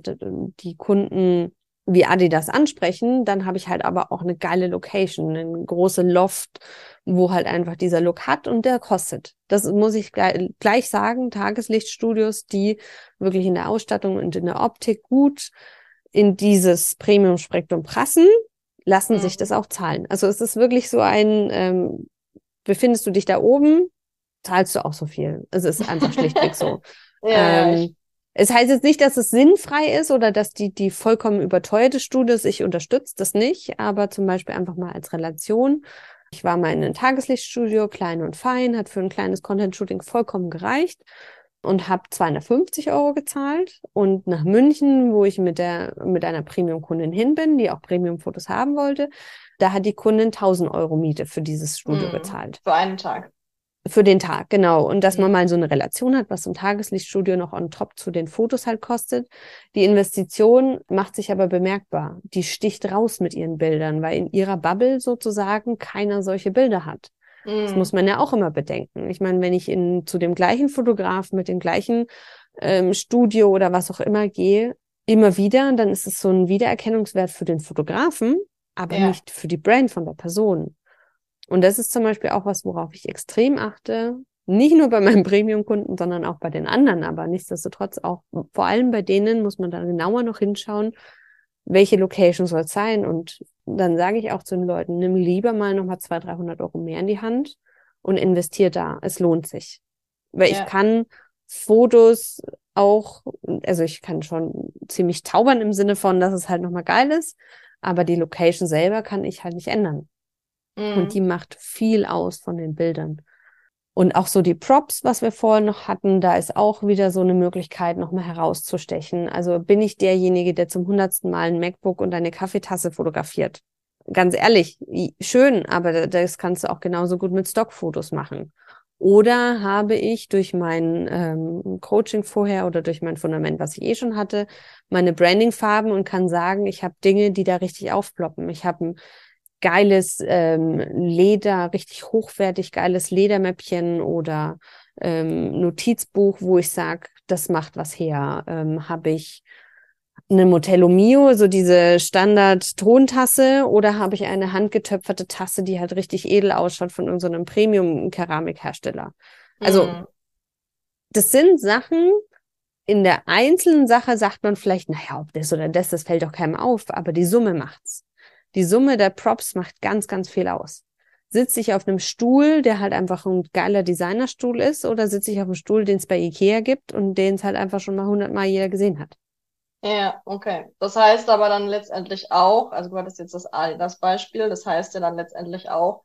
[SPEAKER 2] die Kunden wie Adidas ansprechen, dann habe ich halt aber auch eine geile Location, eine große Loft, wo halt einfach dieser Look hat und der kostet. Das muss ich gleich sagen, Tageslichtstudios, die wirklich in der Ausstattung und in der Optik gut in dieses Premium-Spektrum passen, lassen mhm. sich das auch zahlen. Also es ist wirklich so ein, ähm, befindest du dich da oben, zahlst du auch so viel. Es ist einfach schlichtweg so. [LAUGHS] ja, ähm, es heißt jetzt nicht, dass es sinnfrei ist oder dass die, die vollkommen überteuerte Studie sich unterstützt, das nicht, aber zum Beispiel einfach mal als Relation. Ich war mal in einem Tageslichtstudio, klein und fein, hat für ein kleines Content-Shooting vollkommen gereicht und habe 250 Euro gezahlt. Und nach München, wo ich mit der mit einer Premium-Kundin hin bin, die auch Premium-Fotos haben wollte, da hat die Kundin 1000 Euro Miete für dieses Studio mhm, bezahlt.
[SPEAKER 1] Für einen Tag.
[SPEAKER 2] Für den Tag, genau. Und dass man mhm. mal so eine Relation hat, was so ein Tageslichtstudio noch on top zu den Fotos halt kostet. Die Investition macht sich aber bemerkbar. Die sticht raus mit ihren Bildern, weil in ihrer Bubble sozusagen keiner solche Bilder hat. Mhm. Das muss man ja auch immer bedenken. Ich meine, wenn ich in, zu dem gleichen Fotograf mit dem gleichen ähm, Studio oder was auch immer gehe, immer wieder, dann ist es so ein Wiedererkennungswert für den Fotografen, aber ja. nicht für die Brand von der Person. Und das ist zum Beispiel auch was, worauf ich extrem achte. Nicht nur bei meinen [LAUGHS] Premium-Kunden, sondern auch bei den anderen. Aber nichtsdestotrotz auch, vor allem bei denen muss man dann genauer noch hinschauen, welche Location soll es sein. Und dann sage ich auch zu den Leuten, nimm lieber mal nochmal 200, 300 Euro mehr in die Hand und investier da. Es lohnt sich. Weil ja. ich kann Fotos auch, also ich kann schon ziemlich taubern im Sinne von, dass es halt nochmal geil ist. Aber die Location selber kann ich halt nicht ändern. Mhm. Und die macht viel aus von den Bildern. Und auch so die Props, was wir vorhin noch hatten, da ist auch wieder so eine Möglichkeit, nochmal herauszustechen. Also bin ich derjenige, der zum hundertsten Mal ein MacBook und eine Kaffeetasse fotografiert. Ganz ehrlich, schön, aber das kannst du auch genauso gut mit Stockfotos machen. Oder habe ich durch mein ähm, Coaching vorher oder durch mein Fundament, was ich eh schon hatte, meine Brandingfarben und kann sagen, ich habe Dinge, die da richtig aufploppen. Ich habe ein geiles ähm, Leder, richtig hochwertig geiles Ledermäppchen oder ähm, Notizbuch, wo ich sage, das macht was her. Ähm, Habe ich eine Motello Mio, so diese Standard-Tontasse, oder habe ich eine handgetöpferte Tasse, die halt richtig edel ausschaut von irgendeinem so Premium-Keramikhersteller? Also, mm. das sind Sachen, in der einzelnen Sache sagt man vielleicht, naja, ob das oder das, das fällt doch keinem auf, aber die Summe macht's. Die Summe der Props macht ganz, ganz viel aus. Sitze ich auf einem Stuhl, der halt einfach ein geiler Designerstuhl ist, oder sitze ich auf einem Stuhl, den es bei Ikea gibt und den es halt einfach schon mal hundertmal jeder gesehen hat?
[SPEAKER 1] Ja, okay. Das heißt aber dann letztendlich auch, also du hattest jetzt das, das Beispiel, das heißt ja dann letztendlich auch,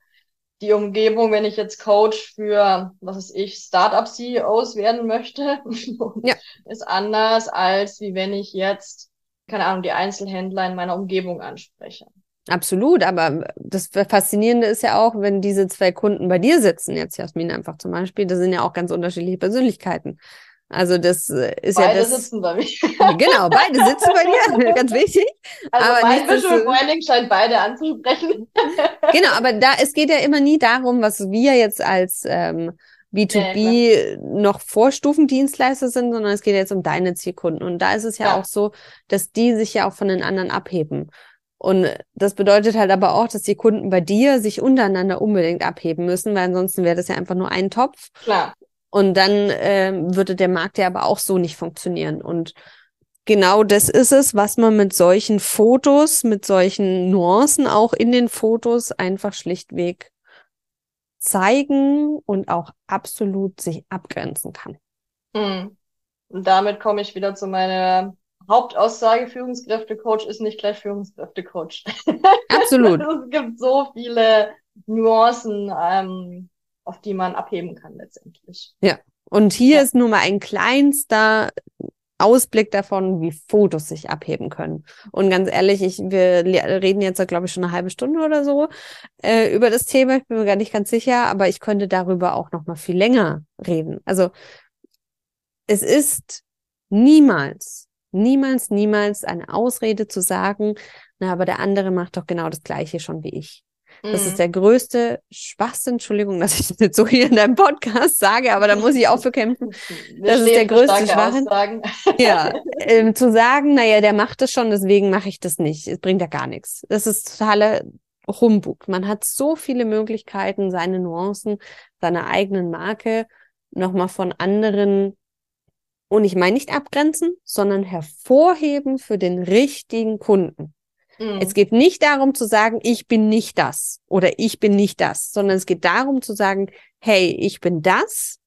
[SPEAKER 1] die Umgebung, wenn ich jetzt Coach für, was ist ich, Startup-CEOs werden möchte, [LAUGHS] ja. ist anders, als wie wenn ich jetzt, keine Ahnung, die Einzelhändler in meiner Umgebung anspreche.
[SPEAKER 2] Absolut, aber das Faszinierende ist ja auch, wenn diese zwei Kunden bei dir sitzen, jetzt Jasmin einfach zum Beispiel, das sind ja auch ganz unterschiedliche Persönlichkeiten. Also das äh, ist
[SPEAKER 1] beide
[SPEAKER 2] ja das.
[SPEAKER 1] Beide sitzen bei mir.
[SPEAKER 2] Genau, beide sitzen bei dir, ganz wichtig.
[SPEAKER 1] Also aber mein Visual Branding scheint beide anzusprechen. [LAUGHS]
[SPEAKER 2] Genau, aber da es geht ja immer nie darum, was wir jetzt als ähm, B2B ja, noch Vorstufendienstleister sind, sondern es geht jetzt um deine Zielkunden. Und da ist es ja, ja, auch so, dass die sich ja auch von den anderen abheben. Und das bedeutet halt aber auch, dass die Kunden bei dir sich untereinander unbedingt abheben müssen, weil ansonsten wäre das ja einfach nur ein Topf.
[SPEAKER 1] Klar.
[SPEAKER 2] Und dann äh, würde der Markt ja aber auch so nicht funktionieren. Und genau das ist es, was man mit solchen Fotos, mit solchen Nuancen auch in den Fotos einfach schlichtweg zeigen und auch absolut sich abgrenzen kann.
[SPEAKER 1] Hm. Und damit komme ich wieder zu meiner Hauptaussage, Führungskräftecoach ist nicht gleich Führungskräftecoach. [LAUGHS]
[SPEAKER 2] Absolut.
[SPEAKER 1] es gibt so viele Nuancen, ähm, auf die man abheben kann letztendlich.
[SPEAKER 2] Ja. Und hier ja. ist nur mal ein kleinster Ausblick davon, wie Fotos sich abheben können. Und ganz ehrlich, ich, wir reden jetzt, glaube ich, schon eine halbe Stunde oder so äh, über das Thema. Ich bin mir gar nicht ganz sicher, aber ich könnte darüber auch noch mal viel länger reden. Also es ist niemals, niemals, niemals eine Ausrede zu sagen, na, aber der andere macht doch genau das Gleiche schon wie ich. Das ist mhm. der größte Schwachsinn, Entschuldigung, dass ich [LAUGHS] das jetzt so hier in deinem Podcast sage, aber da muss ich auch für kämpfen. [LAUGHS] Das ist der größte Schwachsinn. [LAUGHS] Ja, ähm, zu sagen, naja, der macht das schon, deswegen mache ich das nicht. Es bringt ja gar nichts. Das ist totaler Humbug. Man hat so viele Möglichkeiten, seine Nuancen, seine eigenen Marke nochmal von anderen und ich meine nicht abgrenzen, sondern hervorheben für den richtigen Kunden. Mhm. Es geht nicht darum zu sagen, ich bin nicht das oder ich bin nicht das, sondern es geht darum zu sagen, hey, ich bin das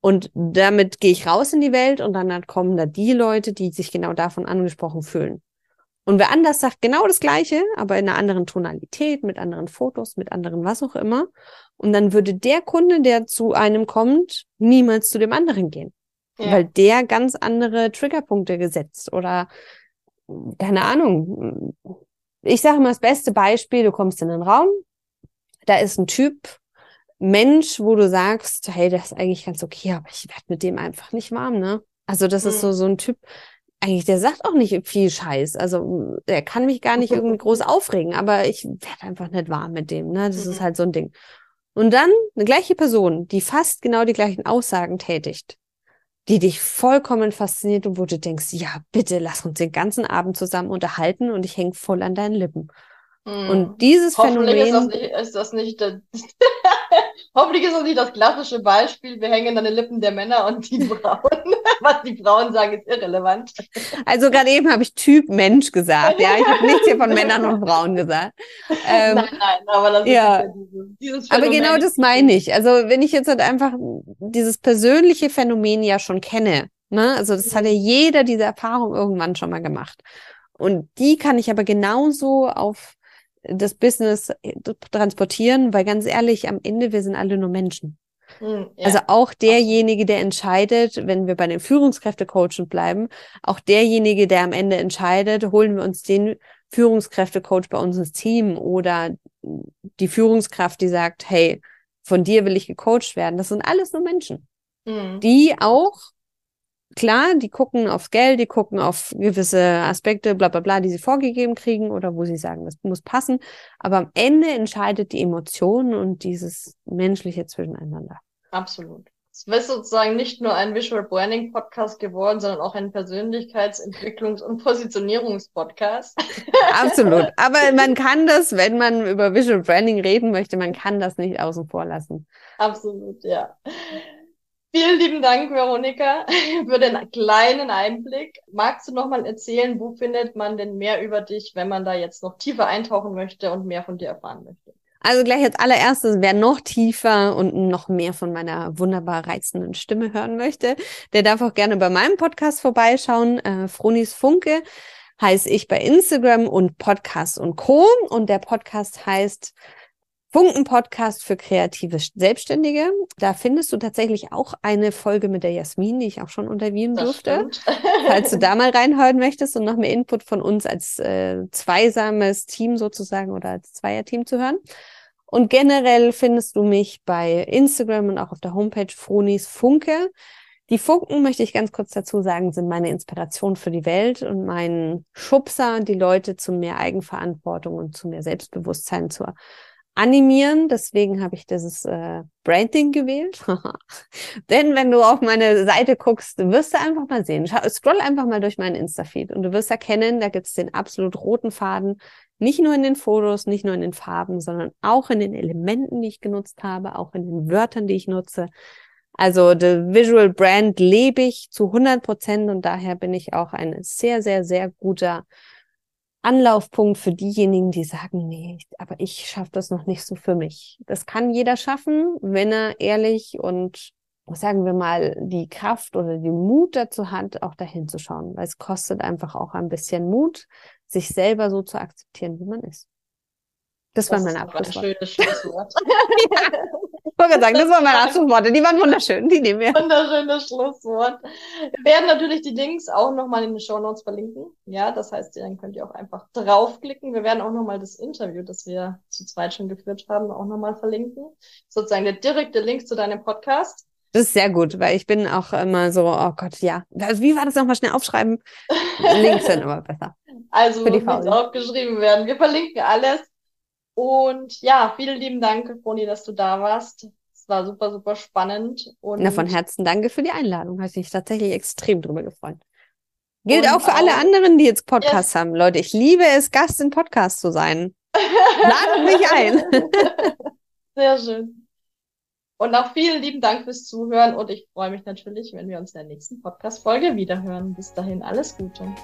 [SPEAKER 2] und damit gehe ich raus in die Welt und dann kommen da die Leute, die sich genau davon angesprochen fühlen. Und wer anders sagt genau das Gleiche, aber in einer anderen Tonalität, mit anderen Fotos, mit anderen was auch immer. Und dann würde der Kunde, der zu einem kommt, niemals zu dem anderen gehen. Ja. Weil der ganz andere Triggerpunkte gesetzt oder keine Ahnung, ich sage mal das beste Beispiel, du kommst in den Raum, da ist ein Typ, Mensch, wo du sagst, hey, das ist eigentlich ganz okay, aber ich werde mit dem einfach nicht warm, ne? Also das mhm. ist so, so ein Typ, eigentlich, der sagt auch nicht viel Scheiß. Also der kann mich gar nicht irgendwie groß aufregen, aber ich werde einfach nicht warm mit dem, ne? Das mhm. ist halt so ein Ding. Und dann eine gleiche Person, die fast genau die gleichen Aussagen tätigt, die dich vollkommen fasziniert und wo du denkst, ja, bitte lass uns den ganzen Abend zusammen unterhalten und ich hänge voll an deinen Lippen. Mm. Und dieses Hoffentlich
[SPEAKER 1] Phänomen. Ist das nicht, ist das nicht [LAUGHS] Hoffentlich ist das nicht das klassische Beispiel, wir hängen an den Lippen der Männer und die [LAUGHS] Frauen. Was die Frauen sagen, ist irrelevant.
[SPEAKER 2] Also gerade eben habe ich Typ Mensch gesagt. Ja, ich habe nichts hier von [LAUGHS] Männern und Frauen gesagt.
[SPEAKER 1] Ähm, nein, nein, aber das
[SPEAKER 2] ja. ist ja dieses, dieses Aber genau das meine ich. Also wenn ich jetzt halt einfach dieses persönliche Phänomen ja schon kenne, ne? also das hat ja mhm. jeder diese Erfahrung irgendwann schon mal gemacht. Und die kann ich aber genauso auf das Business äh, transportieren, weil ganz ehrlich, am Ende, wir sind alle nur Menschen. Hm, ja. Also auch derjenige, der entscheidet, wenn wir bei den Führungskräftecoachen bleiben, auch derjenige, der am Ende entscheidet, holen wir uns den Führungskräftecoach bei uns ins Team oder die Führungskraft, die sagt, hey, von dir will ich gecoacht werden. Das sind alles nur Menschen, mhm. die auch klar, die gucken aufs Geld, die gucken auf gewisse Aspekte, bla bla bla, die sie vorgegeben kriegen oder wo sie sagen, das muss passen. Aber am Ende entscheidet die Emotion und dieses menschliche Zwischeneinander.
[SPEAKER 1] Absolut. Es ist sozusagen nicht nur ein Visual Branding Podcast geworden, sondern auch ein Persönlichkeitsentwicklungs- und Positionierungspodcast. [LAUGHS]
[SPEAKER 2] Absolut. Aber man kann das, wenn man über Visual Branding reden möchte, man kann das nicht außen vor lassen.
[SPEAKER 1] Absolut, ja. Vielen lieben Dank, Veronika, [LAUGHS] für den kleinen Einblick. Magst du noch mal erzählen, wo findet man denn mehr über dich, wenn man da jetzt noch tiefer eintauchen möchte und mehr von dir erfahren möchte?
[SPEAKER 2] Also gleich als allererstes, wer noch tiefer und noch mehr von meiner wunderbar reizenden Stimme hören möchte, der darf auch gerne bei meinem Podcast vorbeischauen. Äh, Fronis Funke heiße ich bei Instagram und Podcast und Co. Und der Podcast heißt Funken-Podcast für kreative Selbstständige. Da findest du tatsächlich auch eine Folge mit der Jasmin, die ich auch schon unterwiesen durfte. Falls du da [LAUGHS] mal reinhören möchtest und noch mehr Input von uns als äh, zweisames Team sozusagen oder als Zweierteam zu hören. Und generell findest du mich bei Instagram und auch auf der Homepage Fronis Funke. Die Funken, möchte ich ganz kurz dazu sagen, sind meine Inspiration für die Welt und mein Schubser, die Leute zu mehr Eigenverantwortung und zu mehr Selbstbewusstsein zu animieren. Deswegen habe ich dieses äh, Branding gewählt. [LAUGHS] Denn wenn du auf meine Seite guckst, wirst du einfach mal sehen. Scroll einfach mal durch meinen Insta-Feed und du wirst erkennen, da gibt es den absolut roten Faden. Nicht nur in den Fotos, nicht nur in den Farben, sondern auch in den Elementen, die ich genutzt habe, auch in den Wörtern, die ich nutze. Also the Visual Brand lebe ich zu 100 Prozent und daher bin ich auch ein sehr, sehr, sehr guter Anlaufpunkt für diejenigen, die sagen, nee, aber ich schaffe das noch nicht so für mich. Das kann jeder schaffen, wenn er ehrlich und sagen wir mal die Kraft oder den Mut dazu hat, auch dahin zu schauen, weil es kostet einfach auch ein bisschen Mut, sich selber so zu akzeptieren, wie man ist. Das, das war mein Abschlusswort. Ein schönes Schlusswort. [LAUGHS] [LAUGHS] wollte sagen, das waren meine [LAUGHS] Abschlussworte. Die waren wunderschön. Die nehmen wir.
[SPEAKER 1] Wunderschönes Schlusswort. Wir werden natürlich die Links auch nochmal in den Show Notes verlinken. Ja, das heißt, dann könnt ihr auch einfach draufklicken. Wir werden auch nochmal das Interview, das wir zu zweit schon geführt haben, auch nochmal verlinken. Sozusagen der direkte Link zu deinem Podcast.
[SPEAKER 2] Das ist sehr gut, weil ich bin auch immer so, oh Gott, ja. Wie war das nochmal schnell aufschreiben? [LAUGHS] Links sind immer besser.
[SPEAKER 1] Also muss aufgeschrieben werden. Wir verlinken alles. Und ja, vielen lieben Dank, Foni, dass du da warst. Es war super, super spannend.
[SPEAKER 2] Und Na, von Herzen danke für die Einladung. Hat mich tatsächlich extrem drüber gefreut. Gilt auch für auch, alle anderen, die jetzt Podcasts yes. haben. Leute, ich liebe es, Gast in Podcasts zu sein. Ladet mich ein. [LAUGHS]
[SPEAKER 1] Sehr schön. Und auch vielen lieben Dank fürs Zuhören und ich freue mich natürlich, wenn wir uns in der nächsten Podcast-Folge wiederhören. Bis dahin alles Gute.